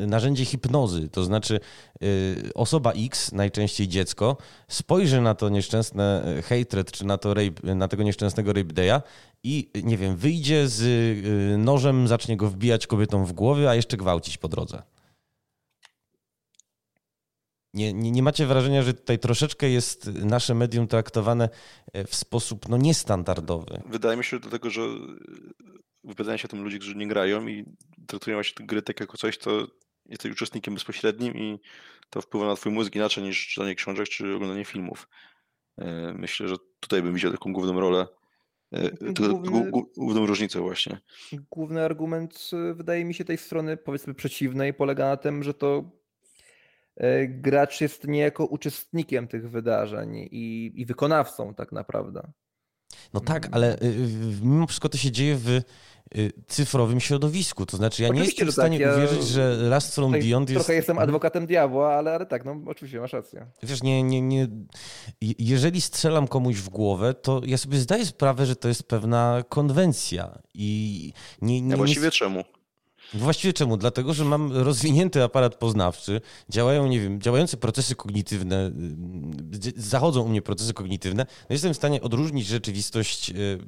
[SPEAKER 1] narzędzie hipnozy. To znaczy e, osoba X, najczęściej dziecko, spojrzy na to nieszczęsne hatred, czy na, to rape, na tego nieszczęsnego rape day'a i nie wiem, wyjdzie z nożem, zacznie go wbijać kobietom w głowy, a jeszcze gwałcić po drodze. Nie, nie, nie, macie wrażenia, że tutaj troszeczkę jest nasze medium traktowane e, w sposób no, niestandardowy?
[SPEAKER 3] Wydaje mi się dlatego, że wypowiadają się o tym ludzie, którzy nie grają i traktują właśnie tę gry tak jako coś, co jesteś uczestnikiem bezpośrednim i to wpływa na twój mózg inaczej niż czytanie książek czy oglądanie filmów. E, myślę, że tutaj bym widział taką główną rolę, e, główny, główną różnicę właśnie.
[SPEAKER 2] Główny argument wydaje mi się tej strony powiedzmy przeciwnej polega na tym, że to E, gracz jest niejako uczestnikiem tych wydarzeń i, i wykonawcą tak naprawdę.
[SPEAKER 1] No tak, ale y, mimo wszystko to się dzieje w Y, cyfrowym środowisku. To znaczy, ja oczywiście, nie jestem w stanie tak, ja uwierzyć, że Last from Beyond jest...
[SPEAKER 2] Trochę jestem adwokatem diabła, ale, ale tak, no oczywiście masz rację.
[SPEAKER 1] Wiesz, nie, nie, nie... Jeżeli strzelam komuś w głowę, to ja sobie zdaję sprawę, że to jest pewna konwencja i nie... nie,
[SPEAKER 3] nie właściwie czemu?
[SPEAKER 1] Właściwie czemu? Dlatego, że mam rozwinięty aparat poznawczy, działają, nie wiem, działające procesy kognitywne, y, zachodzą u mnie procesy kognitywne, no jestem w stanie odróżnić rzeczywistość y,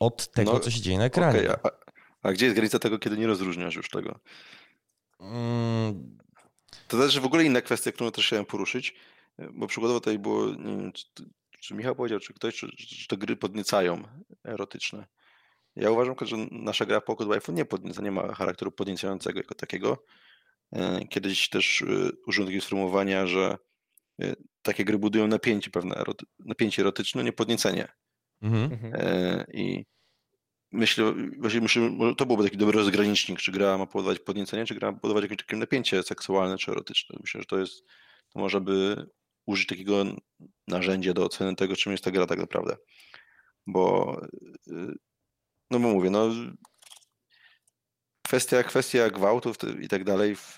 [SPEAKER 1] od tego, no, co się dzieje na ekranie. Okay,
[SPEAKER 3] a, a, gdzie jest granica tego, kiedy nie rozróżniasz już tego? Mm. To też w ogóle inna kwestia, którą też chciałem poruszyć, bo przykładowo tutaj było, nie wiem, czy, czy Michał powiedział, czy ktoś, czy, czy te gry podniecają erotyczne. Ja uważam, że nasza gra Pocket Wife nie podnieca, nie ma charakteru podniecającego jako takiego. E, kiedyś też e, użyłem takiego sformułowania, że e, takie gry budują napięcie pewne, napięcie erotyczne, nie podniecenie. Mhm. I myślę, właśnie myślę, to byłoby taki dobry rozgranicznik, czy gra ma powodować podniecenie, czy gra ma powodować jakieś takie napięcie seksualne czy erotyczne. Myślę, że to jest, to może by użyć takiego narzędzia do oceny tego, czym jest ta gra tak naprawdę. Bo no bo mówię, no kwestia, kwestia gwałtów i tak dalej w,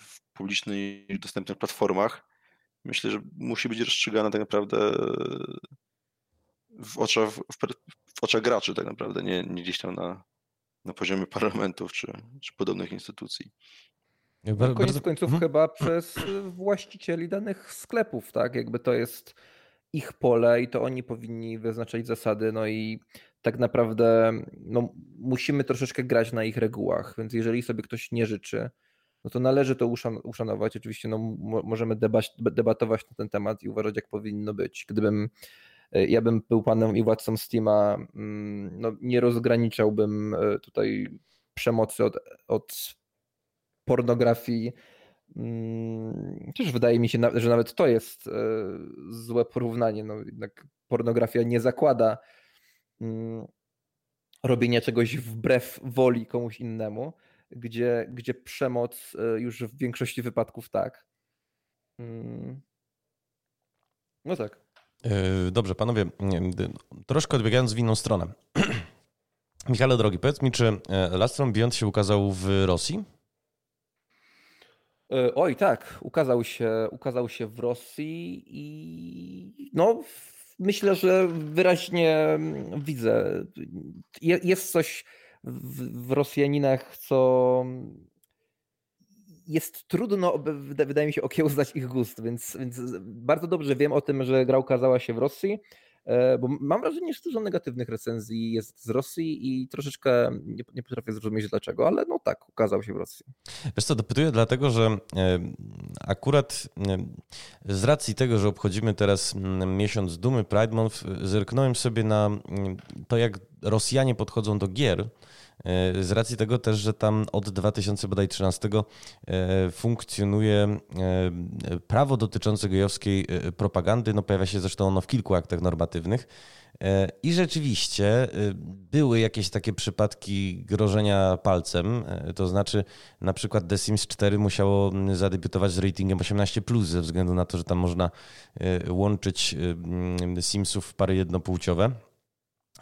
[SPEAKER 3] w publicznych dostępnych platformach myślę, że musi być rozstrzygana tak naprawdę w oczach, w, w oczach graczy tak naprawdę, nie, nie gdzieś tam na, na poziomie parlamentów czy, czy podobnych instytucji.
[SPEAKER 2] No, koniec końców hmm? chyba przez właścicieli danych sklepów, tak? Jakby to jest ich pole i to oni powinni wyznaczać zasady, no i tak naprawdę no, musimy troszeczkę grać na ich regułach, więc jeżeli sobie ktoś nie życzy, no to należy to uszanować. Oczywiście no, możemy debatować na ten temat i uważać, jak powinno być. Gdybym e, ja bym był panem i władcą Steama, mm, no, nie rozgraniczałbym e, tutaj przemocy od, od pornografii. Mm, Też wydaje mi się, że nawet to jest e, złe porównanie. No, jednak pornografia nie zakłada Mm, robienia czegoś wbrew woli komuś innemu, gdzie, gdzie przemoc e, już w większości wypadków tak. Mm. No tak.
[SPEAKER 1] E, dobrze, panowie, troszkę odbiegając w inną stronę. Michale, drogi, powiedz mi, czy Last From Beyond się ukazał w Rosji?
[SPEAKER 2] Oj, tak, ukazał się, ukazał się w Rosji i no myślę, że wyraźnie mm, widzę. Jest coś w, w Rosjaninach, co jest trudno, wydaje mi się, okiełznać ich gust, więc, więc bardzo dobrze wiem o tym, że gra ukazała się w Rosji. E, bo mam wrażenie, że dużo negatywnych recenzji jest z Rosji i troszeczkę nie, nie potrafię zrozumieć dlaczego, ale no tak, ukazał się w Rosji.
[SPEAKER 1] Wiesz co, dopytuję dlatego, że akurat z racji tego, że obchodzimy teraz miesiąc Dumy Pride Month, zerknąłem sobie na to, jak Rosjanie podchodzą do gier E, z racji tego też, że tam od 2013 e, funkcjonuje e, prawo dotyczące gejowskiej propagandy. No pojawia się zresztą ono w kilku aktach normatywnych. I rzeczywiście były jakieś takie przypadki grożenia palcem, to znaczy na przykład The Sims 4 musiało zadebiutować z ratingiem 18+, ze względu na to, że tam można łączyć Simsów w pary jednopłciowe.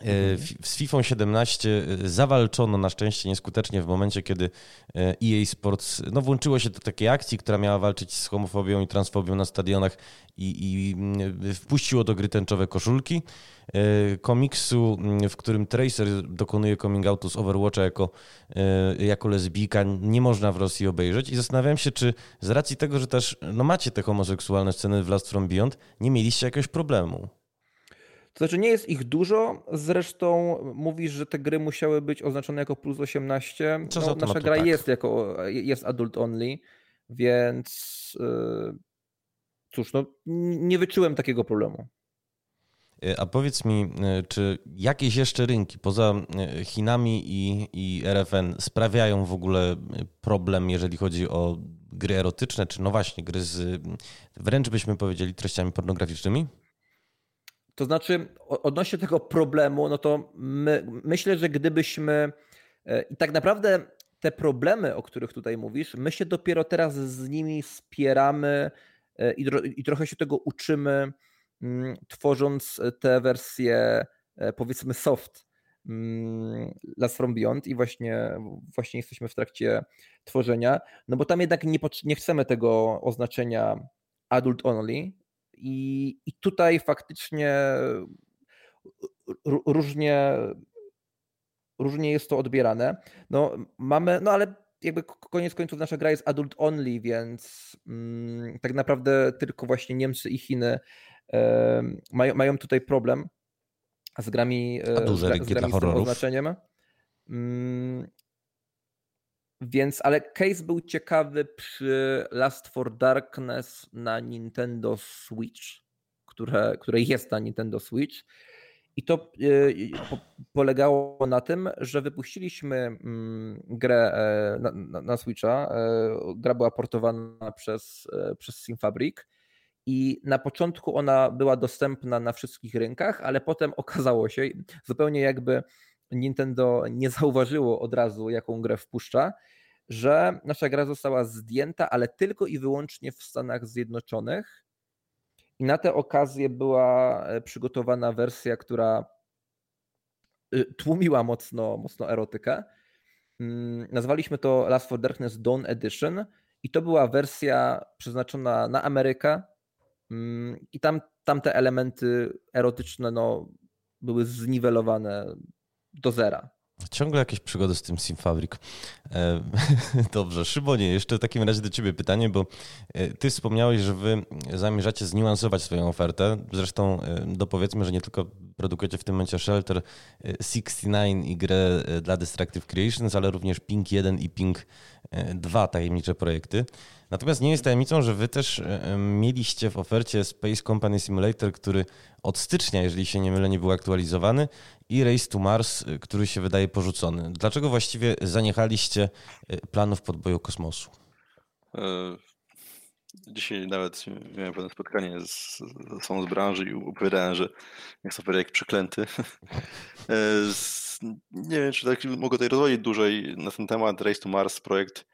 [SPEAKER 1] E, z FIFA 17 e, zawalczono na szczęście nieskutecznie w momencie, kiedy EA Sports no, włączyło się do takiej akcji, która miała walczyć z homofobią i transfobią na stadionach i, i mm, wpuściło do gry tęczowe koszulki. E, komiksu, mm, w którym Tracer dokonuje coming outu z Overwatcha jako, jako lesbijka, nie można w Rosji obejrzeć. I zastanawiałem się, czy z racji tego, że też no, macie te homoseksualne sceny w Last From Beyond, nie mieliście jakiegoś problemu.
[SPEAKER 2] To znaczy nie jest ich dużo, zresztą mówisz, że te gry musiały być oznaczone jako plus 18. No, nasza gra tak. jest jako jest adult only, więc yy, cóż, no nie wyczułem takiego problemu.
[SPEAKER 1] E, a powiedz mi, e, czy jakieś jeszcze rynki poza Chinami i, i RFN sprawiają w ogóle problem, jeżeli chodzi o gry erotyczne, czy no właśnie gry z wręcz byśmy powiedzieli treściami pornograficznymi?
[SPEAKER 2] To znaczy, odnośnie tego problemu, no to my, myślę, że gdybyśmy. E, I tak naprawdę te problemy, o których tutaj mówisz, my się dopiero teraz z nimi spieramy e, i, i trochę się tego uczymy, mm, tworząc te wersje powiedzmy soft mm, Last From Beyond i właśnie, właśnie jesteśmy w trakcie tworzenia, no bo tam jednak nie, nie chcemy tego oznaczenia adult only i, i tutaj faktycznie różnie, różnie jest to odbierane. No mamy, no ale jakby koniec końców nasza gra jest adult only, więc mm, tak naprawdę tylko właśnie Niemcy i Chiny e, mają, mają tutaj problem z grami,
[SPEAKER 1] A duże z, z grami z tym
[SPEAKER 2] oznaczeniem. Mm, więc, ale case był ciekawy przy Last for Darkness na Nintendo Switch, które, które jest na Nintendo Switch. I to e, polegało na tym, że wypuściliśmy mm, grę e, na, na, Switcha. E, gra była portowana przez, przez Simfabric i na początku ona była dostępna na wszystkich rynkach, ale potem okazało się, zupełnie jakby Nintendo nie zauważyło od razu, jaką grę wpuszcza, że nasza gra została zdjęta, ale tylko i wyłącznie w Stanach Zjednoczonych i na tę okazję była e, przygotowana wersja, która y, tłumiła mocno, mocno erotykę. Mm, nazwaliśmy to Last for Darkness Dawn Edition i to była wersja przeznaczona na Amerykę mm, i tam, tam te elementy erotyczne no, były zniwelowane do zera.
[SPEAKER 1] Ciągle jakieś przygody z tym Simfabrik. E, dobrze, Szybonie, jeszcze w takim razie do Ciebie pytanie, bo e, Ty wspomniałeś, że Wy zamierzacie zniuansować swoją ofertę. Zresztą e, dopowiedzmy, że nie tylko produkujecie w tym momencie Shelter 69 i grę dla Destructive Creations, ale również Pink 1 i Pink 2 tajemnicze projekty. Natomiast nie jest tajemnicą, że wy też mieliście w ofercie Space Company Simulator, który od stycznia, jeżeli się nie mylę, nie był aktualizowany i Race to Mars, e, który się wydaje porzucony. Dlaczego właściwie zaniechaliście e, planów podboju kosmosu?
[SPEAKER 3] Dzisiaj nawet miałem pewne spotkanie z, z, z branży i opowiadałem, że jest to projekt przeklęty. nie wiem, czy tak mogę tutaj rozwoić dłużej na ten temat. Race to Mars, projekt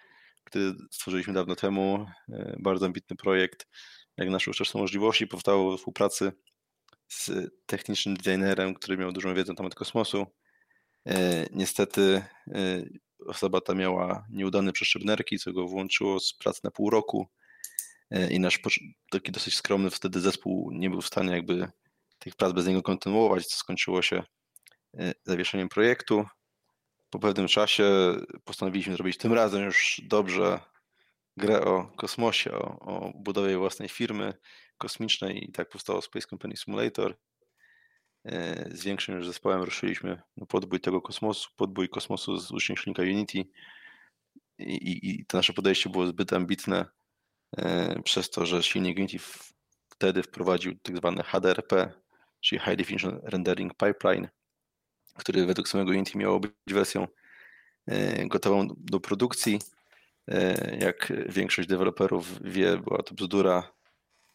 [SPEAKER 3] który stworzyliśmy dawno temu. E, bardzo ambitny projekt. Jak nasze uszczęszczą możliwości, powstało we współpracy z technicznym designerem, który miał dużą wiedzę na temat kosmosu. E, niestety e, osoba ta miała nieudane przeszczep co go włączyło z pracy na pół roku i nasz taki dosyć skromny wtedy zespół nie był w stanie jakby tych prac bez niego kontynuować, co skończyło się zawieszeniem projektu po pewnym czasie postanowiliśmy zrobić tym razem już dobrze grę o kosmosie, o, o budowie własnej firmy kosmicznej i tak powstało Space Company Simulator. E, z większym już zespołem ruszyliśmy na podbój tego kosmosu, podbój kosmosu z uczniownika Unity I, i, i, to nasze podejście było zbyt ambitne e, przez to, że silnik Unity wtedy wprowadził tak zwane HDRP, czyli High Definition Rendering Pipeline, który według samego Unity miało być wersją e, gotową do produkcji. E, jak większość deweloperów wie, była to bzdura,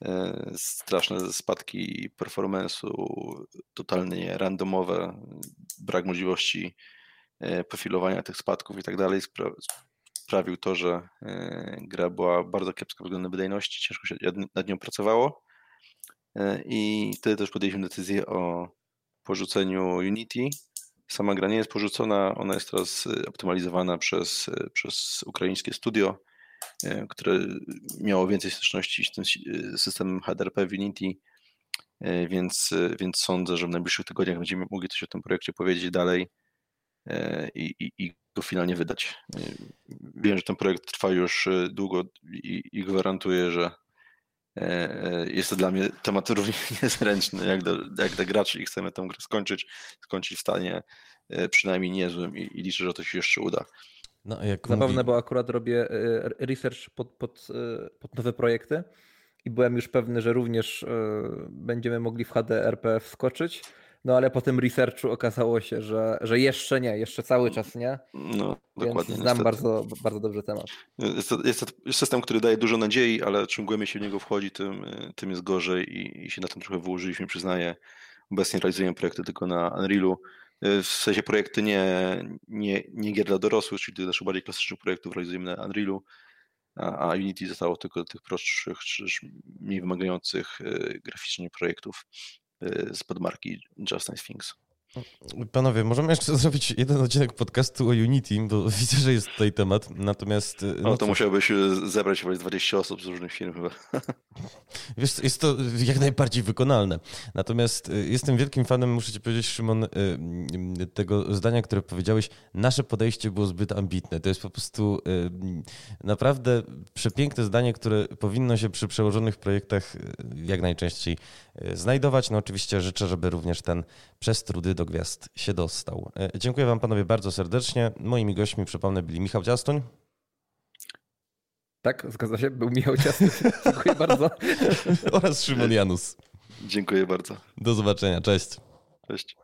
[SPEAKER 3] e, straszne spadki performance'u, totalnie randomowe, brak możliwości profilowania tych spadków i tak dalej. Sprawił to, że gra była bardzo kiepska względem wydajności, ciężko się nad nią pracowało. I wtedy też podjęliśmy decyzję o porzuceniu Unity Sama gra nie jest porzucona, ona jest teraz y, optymalizowana przez, y, przez ukraińskie studio, y, które miało więcej styczności z tym systemem HDRP w Unity, więc, więc sądzę, że w najbliższych tygodniach będziemy mogli coś o tym projekcie powiedzieć dalej i, i, i go finalnie wydać. Wiem, że ten projekt trwa już długo i, i gwarantuję, że jest to dla mnie temat równie niezręczny jak, do, jak dla graczy i chcemy tę grę skończyć, skończyć w stanie e, przynajmniej niezłym i, i liczę, że to się jeszcze uda.
[SPEAKER 2] No, jak Zabawne, mówi... bo akurat robię research pod, pod, pod nowe projekty i byłem już pewny, że również będziemy mogli w HDRP wskoczyć. No ale po tym researchu okazało się, że, że jeszcze nie, jeszcze cały czas nie.
[SPEAKER 3] No, dokładnie.
[SPEAKER 2] Znam bardzo, bardzo dobrze temat.
[SPEAKER 3] Jest to, jest to system, który daje dużo nadziei, ale czym głębiej się w niego wchodzi, tym, tym jest gorzej i, i się na tym trochę wyłożyliśmy, przyznaję. Obecnie realizujemy projekty tylko na Unrealu. W sensie projekty nie, nie, nie gier dla dorosłych, czyli tych naszych bardziej klasycznych projektów realizujemy na Unrealu, a, a Unity zostało tylko tych prostszych, czy mniej wymagających e, graficznie projektów z podmarki Just Nice Things.
[SPEAKER 1] Panowie, możemy jeszcze zrobić jeden odcinek podcastu o Unity, bo widzę, że jest tutaj temat. Natomiast.
[SPEAKER 3] No, no to musiałbyś e, zebrać chyba 20 osób z różnych firm chyba.
[SPEAKER 1] Wiesz, jest to jak najbardziej wykonalne. Natomiast e, jestem wielkim fanem, muszę ci powiedzieć, Szymon, tego zdania, które powiedziałeś. Nasze podejście było zbyt ambitne. To jest po prostu naprawdę przepiękne zdanie, które powinno się przy przełożonych projektach jak najczęściej znajdować. No oczywiście życzę, żeby również ten przez trudy do gwiazd się dostał. E, dziękuję Wam panowie bardzo serdecznie. Moimi gośćmi, przypomnę, byli Michał Ciastoń.
[SPEAKER 2] Tak, zgadza się, był Michał Ciastoń. Dziękuję bardzo.
[SPEAKER 1] Oraz Szymon Janus.
[SPEAKER 3] Dziękuję bardzo.
[SPEAKER 1] Do zobaczenia, cześć.
[SPEAKER 3] Cześć.